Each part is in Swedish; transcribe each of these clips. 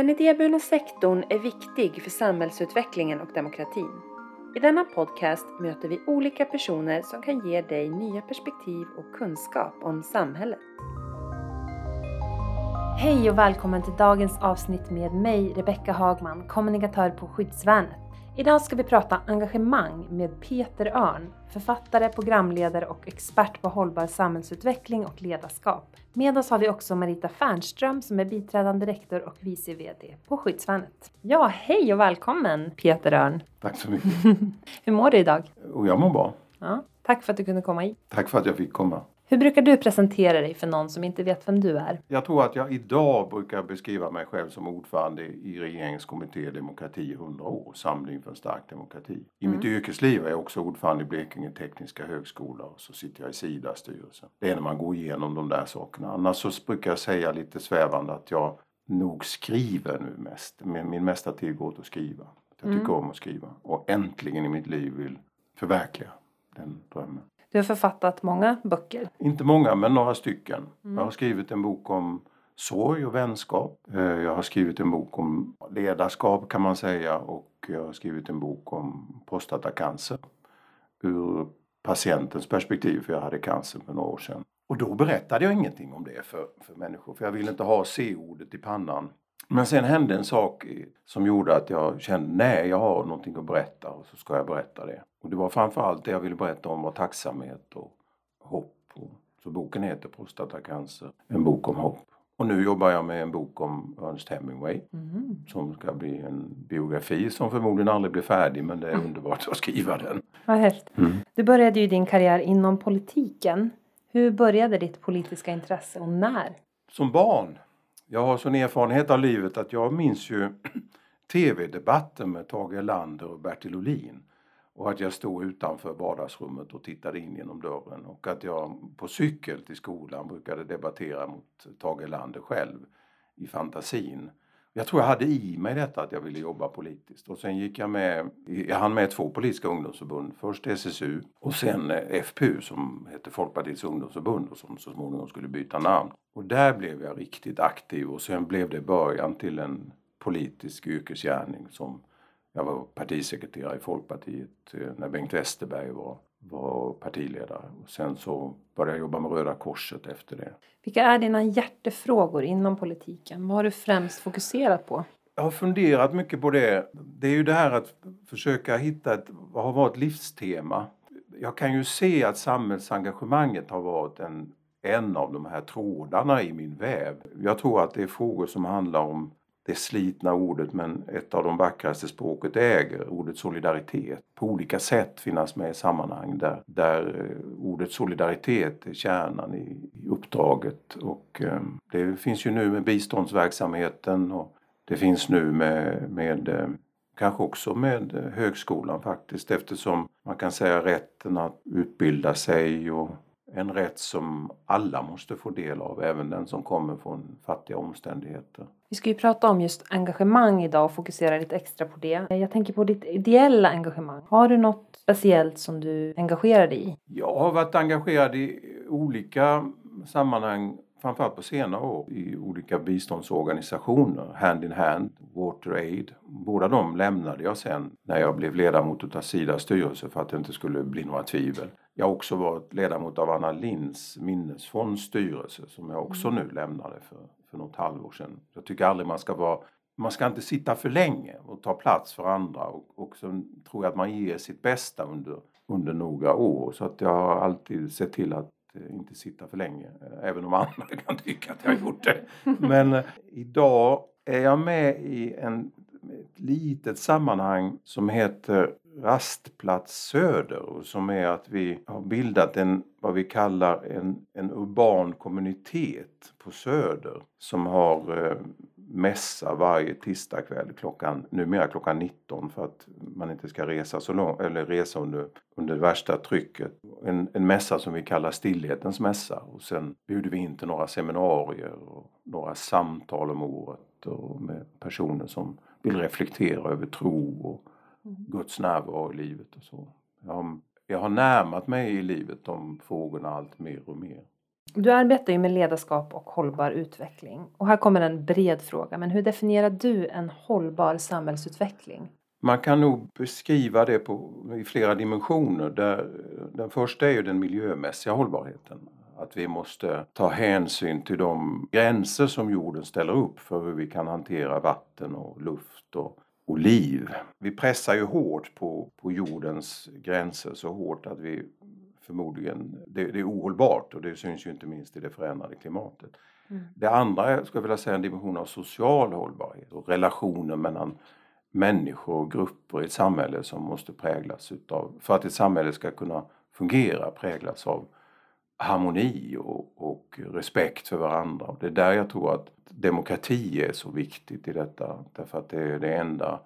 Den idéburna sektorn är viktig för samhällsutvecklingen och demokratin. I denna podcast möter vi olika personer som kan ge dig nya perspektiv och kunskap om samhället. Hej och välkommen till dagens avsnitt med mig, Rebecka Hagman, kommunikatör på Skyddsvärnet. Idag ska vi prata engagemang med Peter Örn, författare, programledare och expert på hållbar samhällsutveckling och ledarskap. Med oss har vi också Marita Fernström som är biträdande rektor och vice VD på Skyddsvärnet. Ja, hej och välkommen Peter Örn! Tack så mycket! Hur mår du idag? Och jag mår bra. Ja, tack för att du kunde komma hit. Tack för att jag fick komma. Hur brukar du presentera dig för någon som inte vet vem du är? Jag tror att jag idag brukar beskriva mig själv som ordförande i regeringens kommitté Demokrati 100 år, Samling för en stark demokrati. I mm. mitt yrkesliv är jag också ordförande i Blekinge Tekniska Högskola och så sitter jag i Sidas styrelse. Det är när man går igenom de där sakerna. Annars så brukar jag säga lite svävande att jag nog skriver nu mest. Min mesta tid går åt att skriva. Jag tycker mm. om att skriva och äntligen i mitt liv vill förverkliga den drömmen. Du har författat många böcker. Inte många, men några stycken. Mm. Jag har skrivit en bok om sorg och vänskap. Eh, jag har skrivit en bok om ledarskap kan man säga och jag har skrivit en bok om prostatacancer ur patientens perspektiv, för jag hade cancer för några år sedan. Och då berättade jag ingenting om det för, för människor, för jag ville inte ha C-ordet i pannan. Men sen hände en sak som gjorde att jag kände, nej jag har någonting att berätta och så ska jag berätta det. Och det var framförallt det jag ville berätta om var tacksamhet och hopp. Så boken heter Prostatacancer, en bok om hopp. Och nu jobbar jag med en bok om Ernst Hemingway mm. som ska bli en biografi som förmodligen aldrig blir färdig men det är underbart att skriva den. Vad häftigt. Mm. Du började ju din karriär inom politiken. Hur började ditt politiska intresse och när? Som barn. Jag har sån erfarenhet av livet att jag minns ju tv-debatten med Tage Erlander och Bertil Ohlin och att jag stod utanför vardagsrummet och tittade in genom dörren och att jag på cykel till skolan brukade debattera mot Tage Erlander själv i fantasin. Jag tror jag hade i mig detta att jag ville jobba politiskt och sen gick jag med, jag hann med två politiska ungdomsförbund. Först SSU och sen eh, FPU som hette Folkpartiets ungdomsförbund och som så småningom skulle byta namn. Och där blev jag riktigt aktiv och sen blev det början till en politisk yrkesgärning som jag var partisekreterare i Folkpartiet eh, när Bengt Westerberg var, var partiledare. Och sen så började jag jobba med Röda Korset efter det. Vilka är dina hjärtefrågor inom politiken? Vad har du främst fokuserat på? Jag har funderat mycket på det. Det är ju det här att försöka hitta ett, vad har varit livstema. Jag kan ju se att samhällsengagemanget har varit en, en av de här trådarna i min väv. Jag tror att det är frågor som handlar om det slitna ordet men ett av de vackraste språket äger, ordet solidaritet. På olika sätt finnas med i sammanhang där, där eh, ordet solidaritet är kärnan i, i uppdraget. Och eh, det finns ju nu med biståndsverksamheten och det finns nu med, med eh, kanske också med eh, högskolan faktiskt eftersom man kan säga rätten att utbilda sig och en rätt som alla måste få del av, även den som kommer från fattiga omständigheter. Vi ska ju prata om just engagemang idag och fokusera lite extra på det. Jag tänker på ditt ideella engagemang. Har du något speciellt som du engagerar dig i? Jag har varit engagerad i olika sammanhang framförallt på senare år i olika biståndsorganisationer, Hand in Hand, Water Aid. Båda de lämnade jag sen när jag blev ledamot av Sidas styrelse för att det inte skulle bli några tvivel. Jag har också varit ledamot av Anna Linds minnesfonds styrelse som jag också mm. nu lämnade för, för något halvår sedan. Jag tycker aldrig man ska vara man ska inte sitta för länge och ta plats för andra och, och så tror jag att man ger sitt bästa under, under några år. Så att jag har alltid sett till att inte sitta för länge, även om andra kan tycka att jag har gjort det. Men eh, idag är jag med i en, ett litet sammanhang som heter Rastplats Söder och som är att vi har bildat en, vad vi kallar en, en urban kommunitet på Söder som har eh, mässa varje tisdagkväll klockan, numera klockan 19 för att man inte ska resa så långt, eller resa under, under det värsta trycket. En, en mässa som vi kallar Stillhetens mässa och sen bjuder vi in till några seminarier och några samtal om året och med personer som vill reflektera över tro och mm. Guds närvaro i livet och så. Jag har, jag har närmat mig i livet de frågorna allt mer och mer. Du arbetar ju med ledarskap och hållbar utveckling. Och här kommer en bred fråga, men hur definierar du en hållbar samhällsutveckling? Man kan nog beskriva det på, i flera dimensioner. Där, den första är ju den miljömässiga hållbarheten. Att vi måste ta hänsyn till de gränser som jorden ställer upp för hur vi kan hantera vatten och luft och, och liv. Vi pressar ju hårt på, på jordens gränser så hårt att vi förmodligen, det, det, är ohållbart och det syns ju inte minst i det förändrade klimatet. Mm. Det andra skulle jag vilja säga, en dimension av social hållbarhet och relationer mellan människor och grupper i ett samhälle som måste präglas utav, för att ett samhälle ska kunna fungera, präglas av harmoni och, och respekt för varandra. Det är där jag tror att demokrati är så viktigt i detta, därför att det är det enda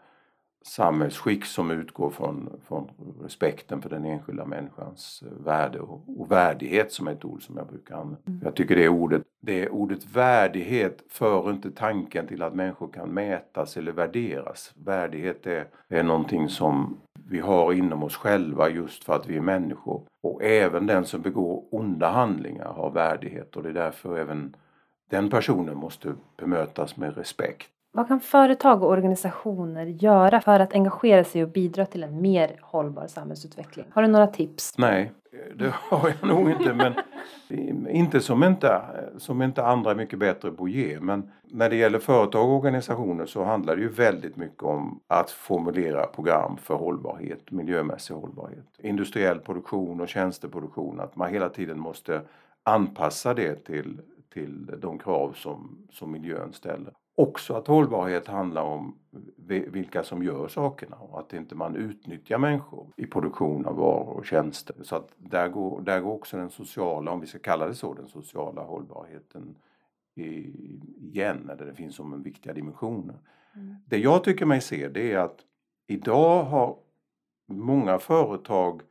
samhällsskick som utgår från, från respekten för den enskilda människans eh, värde och, och värdighet som är ett ord som jag brukar använda. Mm. Jag tycker det ordet, det ordet värdighet för inte tanken till att människor kan mätas eller värderas. Värdighet är, är någonting som vi har inom oss själva just för att vi är människor. Och även den som begår onda handlingar har värdighet och det är därför även den personen måste bemötas med respekt. Vad kan företag och organisationer göra för att engagera sig och bidra till en mer hållbar samhällsutveckling? Har du några tips? Nej, det har jag nog inte. Men inte som inte, som inte andra är mycket bättre på att ge. Men när det gäller företag och organisationer så handlar det ju väldigt mycket om att formulera program för hållbarhet, miljömässig hållbarhet. Industriell produktion och tjänsteproduktion, att man hela tiden måste anpassa det till, till de krav som, som miljön ställer också att hållbarhet handlar om vilka som gör sakerna och att inte man utnyttjar människor i produktion av varor och tjänster. Så att där går, där går också den sociala, om vi ska kalla det så, den sociala hållbarheten igen, eller det finns som en viktiga dimensioner. Mm. Det jag tycker mig se det är att idag har många företag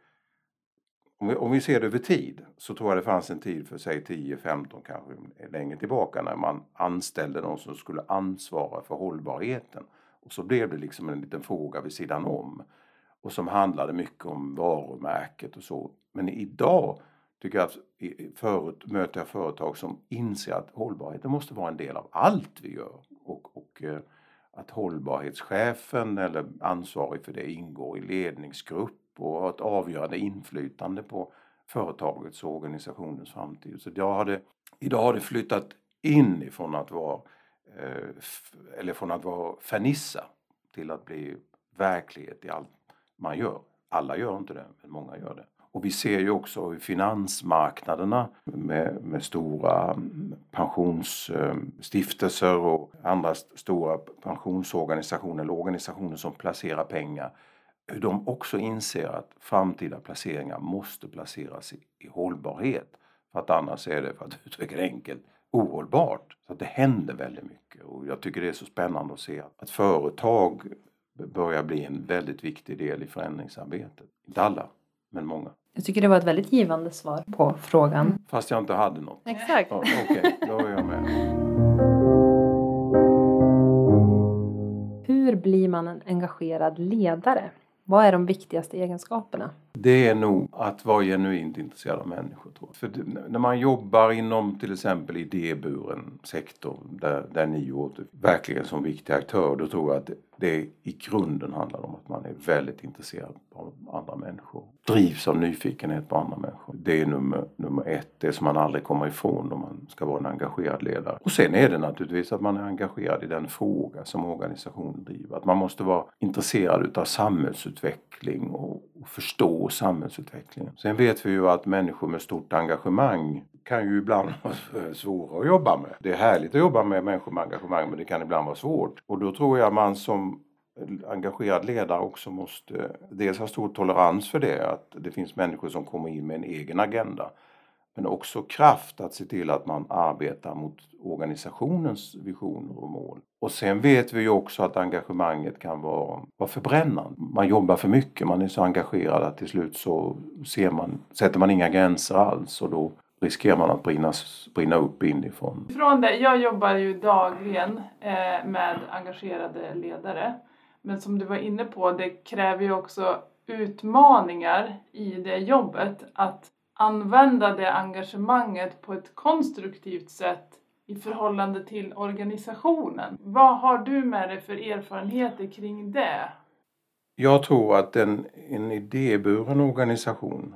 om vi, om vi ser det över tid så tror jag det fanns en tid för säg 10-15 kanske längre tillbaka när man anställde någon som skulle ansvara för hållbarheten. Och så blev det liksom en liten fråga vid sidan om. Och som handlade mycket om varumärket och så. Men idag tycker jag att förut möter jag företag som inser att hållbarheten måste vara en del av allt vi gör. Och, och eh, att hållbarhetschefen eller ansvarig för det ingår i ledningsgrupp och ha ett avgörande inflytande på företagets och organisationens framtid. Så jag hade, idag har det flyttat in ifrån att vara, eh, eller från att vara fernissa till att bli verklighet i allt man gör. Alla gör inte det, men många gör det. Och vi ser ju också hur finansmarknaderna med, med stora mm, pensionsstiftelser eh, och andra stora pensionsorganisationer eller organisationer som placerar pengar hur de också inser att framtida placeringar måste placeras i, i hållbarhet. För att annars är det, för att uttrycka det enkelt, ohållbart. Så att det händer väldigt mycket och jag tycker det är så spännande att se att företag börjar bli en väldigt viktig del i förändringsarbetet. Inte alla, men många. Jag tycker det var ett väldigt givande svar på frågan. Fast jag inte hade något. Exakt. Ja, Okej, okay, då är jag med. Hur blir man en engagerad ledare? Vad är de viktigaste egenskaperna? Det är nog att vara genuint intresserad av människor. Tror jag. För när man jobbar inom till exempel idéburen sektor där, där ni åter verkligen som viktig aktör, då tror jag att det, det i grunden handlar om att man är väldigt intresserad av andra människor. Drivs av nyfikenhet på andra människor. Det är nummer, nummer ett, det som man aldrig kommer ifrån om man ska vara en engagerad ledare. Och sen är det naturligtvis att man är engagerad i den fråga som organisationen driver. Att man måste vara intresserad utav samhällsutveckling och, och förstå samhällsutvecklingen. Sen vet vi ju att människor med stort engagemang kan ju ibland vara svåra att jobba med. Det är härligt att jobba med människor med engagemang men det kan ibland vara svårt. Och då tror jag man som engagerad ledare också måste dels ha stor tolerans för det, att det finns människor som kommer in med en egen agenda. Men också kraft att se till att man arbetar mot organisationens visioner och mål. Och sen vet vi ju också att engagemanget kan vara, vara förbrännande. Man jobbar för mycket, man är så engagerad att till slut så ser man, sätter man inga gränser alls och då riskerar man att brinna, brinna upp inifrån. Från det, jag jobbar ju dagligen eh, med engagerade ledare. Men som du var inne på, det kräver ju också utmaningar i det jobbet. Att använda det engagemanget på ett konstruktivt sätt i förhållande till organisationen. Vad har du med dig för erfarenheter kring det? Jag tror att en, en idéburen organisation,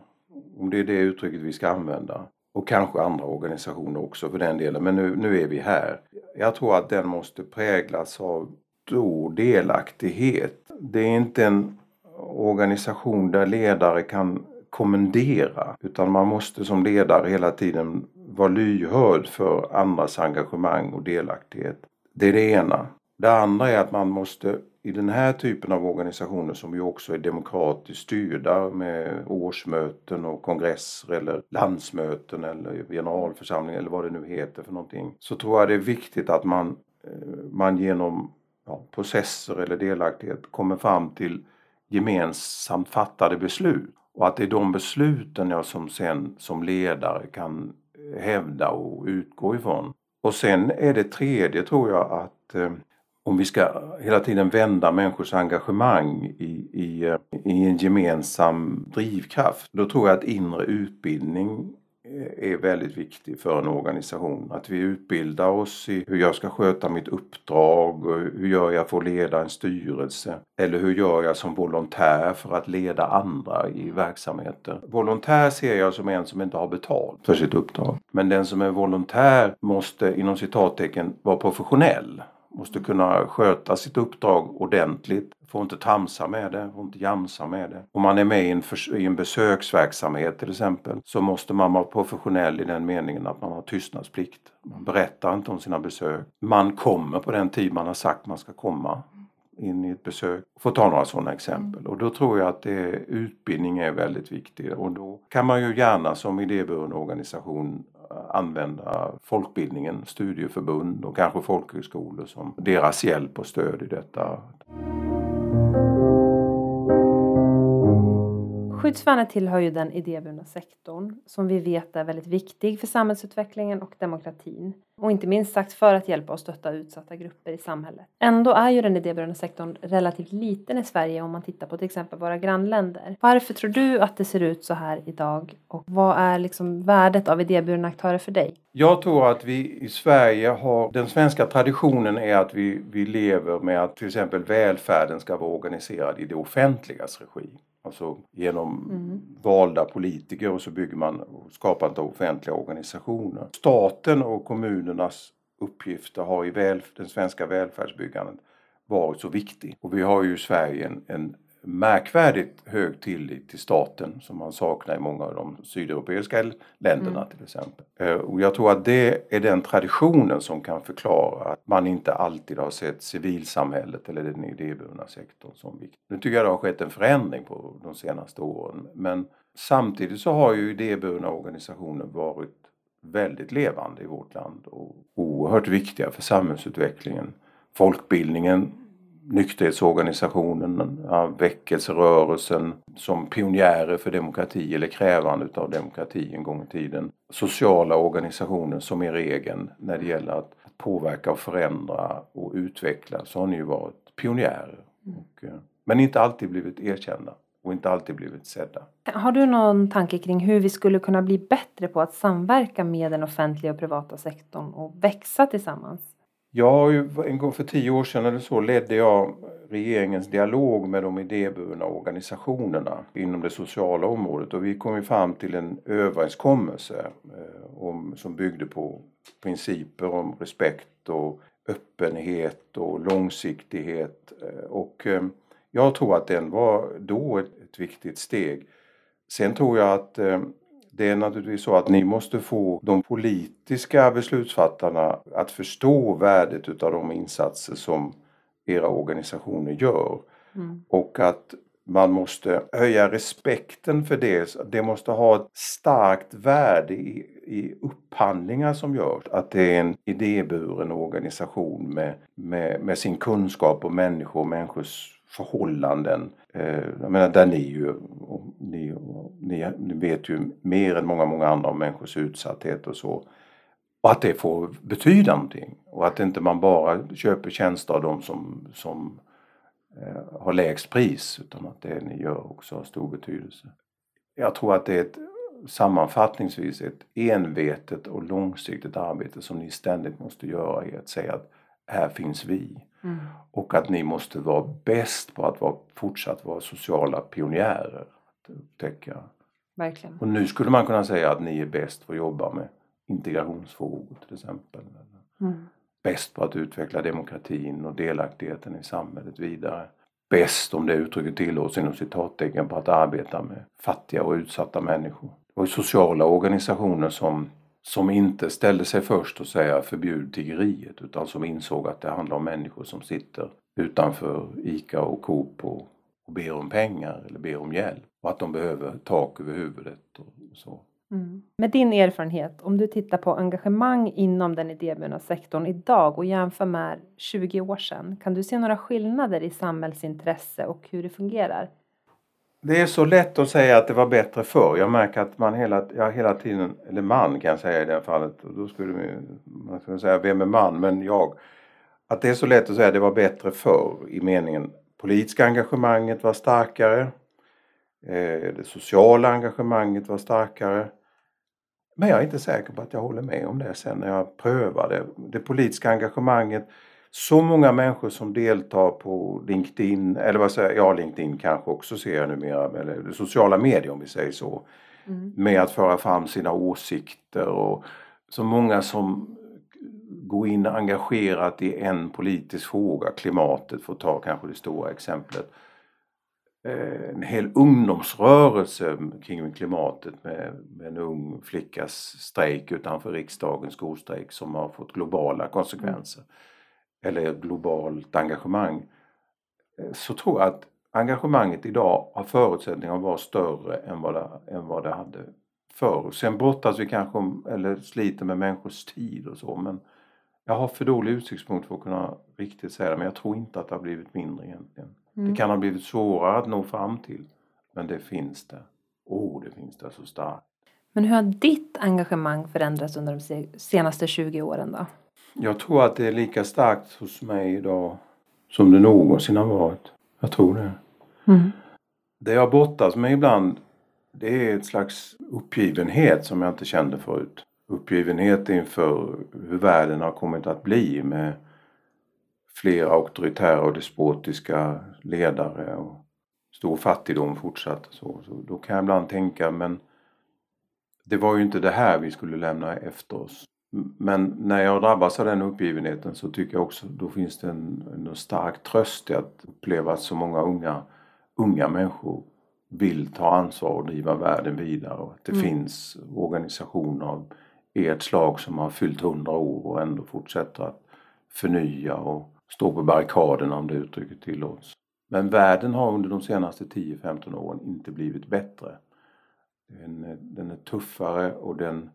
om det är det uttrycket vi ska använda, och kanske andra organisationer också för den delen, men nu, nu är vi här. Jag tror att den måste präglas av stor delaktighet. Det är inte en organisation där ledare kan kommendera utan man måste som ledare hela tiden vara lyhörd för andras engagemang och delaktighet. Det är det ena. Det andra är att man måste i den här typen av organisationer som ju också är demokratiskt styrda med årsmöten och kongresser eller landsmöten eller generalförsamling eller vad det nu heter för någonting. Så tror jag det är viktigt att man, eh, man genom ja, processer eller delaktighet kommer fram till gemensamt fattade beslut. Och att det är de besluten jag som sen som ledare kan hävda och utgå ifrån. Och sen är det tredje tror jag att eh, om vi ska hela tiden vända människors engagemang i, i, eh, i en gemensam drivkraft, då tror jag att inre utbildning är väldigt viktig för en organisation. Att vi utbildar oss i hur jag ska sköta mitt uppdrag, och hur gör jag för att leda en styrelse? Eller hur gör jag som volontär för att leda andra i verksamheter? Volontär ser jag som en som inte har betalt för sitt uppdrag. Men den som är volontär måste inom citattecken vara professionell måste kunna sköta sitt uppdrag ordentligt. Får inte tramsa med det, får inte jamsa med det. Om man är med i en, i en besöksverksamhet till exempel så måste man vara professionell i den meningen att man har tystnadsplikt. Man berättar inte om sina besök. Man kommer på den tid man har sagt man ska komma in i ett besök. Får ta några sådana exempel. Och då tror jag att det, utbildning är väldigt viktigt och då kan man ju gärna som idéburen organisation använda folkbildningen, studieförbund och kanske folkhögskolor som deras hjälp och stöd i detta. Skyddsvärnet tillhör ju den idéburna sektorn som vi vet är väldigt viktig för samhällsutvecklingen och demokratin. Och inte minst sagt för att hjälpa och stötta utsatta grupper i samhället. Ändå är ju den idéburna sektorn relativt liten i Sverige om man tittar på till exempel våra grannländer. Varför tror du att det ser ut så här idag och vad är liksom värdet av idéburna aktörer för dig? Jag tror att vi i Sverige har, den svenska traditionen är att vi, vi lever med att till exempel välfärden ska vara organiserad i det offentligas regi. Alltså genom mm. valda politiker och så bygger man skapandet av offentliga organisationer. Staten och kommunernas uppgifter har i väl, den svenska välfärdsbyggandet varit så viktig. Och vi har ju i Sverige en, en märkvärdigt hög tillit till staten som man saknar i många av de sydeuropeiska länderna mm. till exempel. Eh, och jag tror att det är den traditionen som kan förklara att man inte alltid har sett civilsamhället eller den idéburna sektorn som viktig. Nu tycker jag det har skett en förändring på de senaste åren men samtidigt så har ju idéburna organisationer varit väldigt levande i vårt land och oerhört viktiga för samhällsutvecklingen. Folkbildningen nykterhetsorganisationen, väckelserörelsen som pionjärer för demokrati eller krävande av demokrati en gång i tiden. Sociala organisationer som är regeln när det gäller att påverka och förändra och utveckla så har ni ju varit pionjärer. Och, eh, men inte alltid blivit erkända och inte alltid blivit sedda. Har du någon tanke kring hur vi skulle kunna bli bättre på att samverka med den offentliga och privata sektorn och växa tillsammans? Jag en gång för tio år sedan eller så ledde jag regeringens dialog med de idéburna organisationerna inom det sociala området och vi kom ju fram till en överenskommelse eh, om, som byggde på principer om respekt och öppenhet och långsiktighet eh, och eh, jag tror att den var då ett, ett viktigt steg. Sen tror jag att eh, det är naturligtvis så att ni måste få de politiska beslutsfattarna att förstå värdet utav de insatser som era organisationer gör. Mm. Och att man måste höja respekten för det. Det måste ha ett starkt värde i, i upphandlingar som görs. Att det är en idéburen organisation med, med, med sin kunskap om människor och människors förhållanden. Eh, jag menar där ni ju, ni, ni, ni vet ju mer än många, många andra om människors utsatthet och så. Och att det får betyda någonting och att inte man bara köper tjänster av de som, som eh, har lägst pris utan att det ni gör också har stor betydelse. Jag tror att det är ett sammanfattningsvis ett envetet och långsiktigt arbete som ni ständigt måste göra i att säga att här finns vi. Mm. Och att ni måste vara bäst på att vara, fortsatt vara sociala pionjärer. Att upptäcka. Verkligen. Och nu skulle man kunna säga att ni är bäst på att jobba med integrationsfrågor till exempel. Mm. Bäst på att utveckla demokratin och delaktigheten i samhället vidare. Bäst, om det uttrycket tillåts inom citattecken, på att arbeta med fattiga och utsatta människor. Det var sociala organisationer som som inte ställde sig först och säga förbjud tiggeriet utan som insåg att det handlar om människor som sitter utanför ICA och Coop och, och ber om pengar eller ber om hjälp och att de behöver tak över huvudet och så. Mm. Med din erfarenhet, om du tittar på engagemang inom den idéburna sektorn idag och jämför med 20 år sedan, kan du se några skillnader i samhällsintresse och hur det fungerar? Det är så lätt att säga att det var bättre förr. Jag märker att man hela, ja, hela tiden, eller man kan jag säga i det här fallet, och då skulle man skulle säga vem är man, men jag. Att det är så lätt att säga att det var bättre förr i meningen politiska engagemanget var starkare, eh, det sociala engagemanget var starkare. Men jag är inte säker på att jag håller med om det sen när jag prövar det. Det politiska engagemanget så många människor som deltar på LinkedIn, eller vad säger jag, ja LinkedIn kanske också ser jag numera, eller sociala medier om vi säger så. Mm. Med att föra fram sina åsikter och så många som går in engagerat i en politisk fråga, klimatet för att ta kanske det stora exemplet. Eh, en hel ungdomsrörelse kring klimatet med, med en ung flickas strejk utanför riksdagen, skolstrejk som har fått globala konsekvenser. Mm eller globalt engagemang eh, så tror jag att engagemanget idag har förutsättningar att vara större än vad det, än vad det hade förr. Sen brottas vi kanske eller sliter med människors tid och så men jag har för dålig utsiktspunkt för att kunna riktigt säga det men jag tror inte att det har blivit mindre egentligen. Mm. Det kan ha blivit svårare att nå fram till men det finns det. Åh, oh, det finns det så starkt. Men hur har ditt engagemang förändrats under de senaste 20 åren då? Jag tror att det är lika starkt hos mig idag som det någonsin har varit. Jag tror det. Mm. Det jag brottas med ibland det är ett slags uppgivenhet som jag inte kände förut. Uppgivenhet inför hur världen har kommit att bli med fler auktoritära och despotiska ledare och stor fattigdom fortsatt. Så, så då kan jag ibland tänka men det var ju inte det här vi skulle lämna efter oss. Men när jag drabbas av den uppgivenheten så tycker jag också då finns det en, en stark tröst i att uppleva att så många unga, unga människor vill ta ansvar och driva världen vidare och att det mm. finns organisationer av ert slag som har fyllt hundra år och ändå fortsätter att förnya och stå på barrikaderna om det uttrycket tillåts. Men världen har under de senaste 10-15 åren inte blivit bättre. Den, den är tuffare och den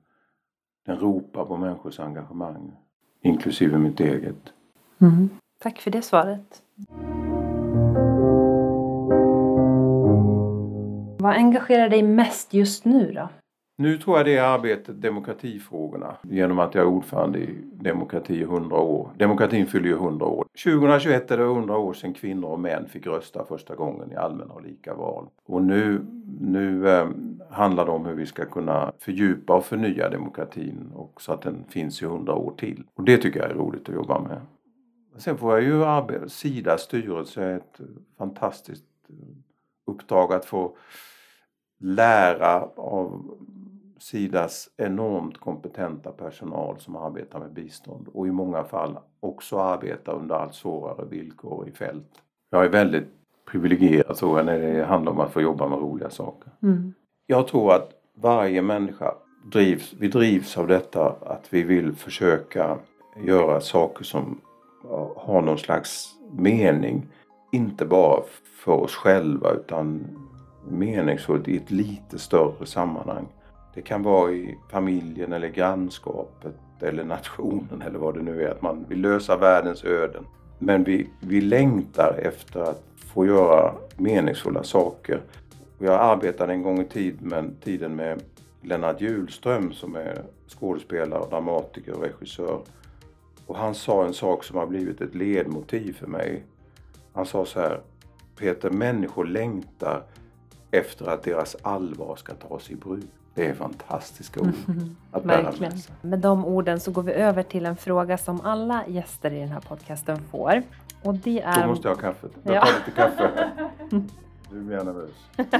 den ropar på människors engagemang, inklusive mitt eget. Mm. Tack för det svaret. Vad engagerar dig mest just nu då? Nu tror jag det är arbetet, demokratifrågorna, genom att jag är ordförande i Demokrati i 100 år. Demokratin fyller ju 100 år. 2021 är det 100 år sedan kvinnor och män fick rösta första gången i allmänna och lika val. Och nu, nu eh, handlar det om hur vi ska kunna fördjupa och förnya demokratin och så att den finns i 100 år till. Och det tycker jag är roligt att jobba med. Sen får jag ju arbeta, Sidas styrelse är ett fantastiskt uppdrag att få lära av Sidas enormt kompetenta personal som arbetar med bistånd och i många fall också arbetar under allt svårare villkor i fält. Jag är väldigt privilegierad tror jag när det handlar om att få jobba med roliga saker. Mm. Jag tror att varje människa drivs, vi drivs av detta att vi vill försöka göra saker som har någon slags mening. Inte bara för oss själva utan meningsfullt i ett lite större sammanhang. Det kan vara i familjen eller grannskapet eller nationen eller vad det nu är. Att man vill lösa världens öden. Men vi, vi längtar efter att få göra meningsfulla saker. Jag arbetade en gång i tid med, tiden med Lennart Hjulström som är skådespelare, dramatiker och regissör. Och han sa en sak som har blivit ett ledmotiv för mig. Han sa så här, Peter, människor längtar efter att deras allvar ska tas i bruk. Det är fantastiska ord att bära med sig. Med de orden så går vi över till en fråga som alla gäster i den här podcasten får. Och det är... Då måste jag ha kaffet. Jag Ja. tar lite kaffe. Du blir jag nervös.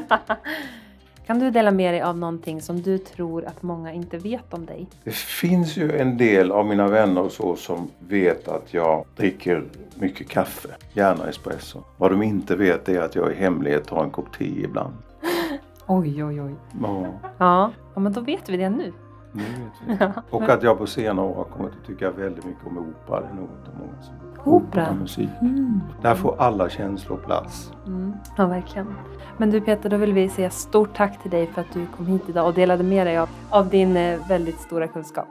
Kan du dela med dig av någonting som du tror att många inte vet om dig? Det finns ju en del av mina vänner och så som vet att jag dricker mycket kaffe. Gärna espresso. Vad de inte vet är att jag i hemlighet tar en kopp te ibland. Oj, oj, oj. Ja, Ja, ja men då vet vi det nu. nu vet vi. Och att jag på senare år har kommit att tycka väldigt mycket om opera. Det är nog inte många som Opera? musik. Mm. Där får alla känslor plats. Mm. Ja, verkligen. Men du Peter, då vill vi säga stort tack till dig för att du kom hit idag och delade med dig av, av din eh, väldigt stora kunskap.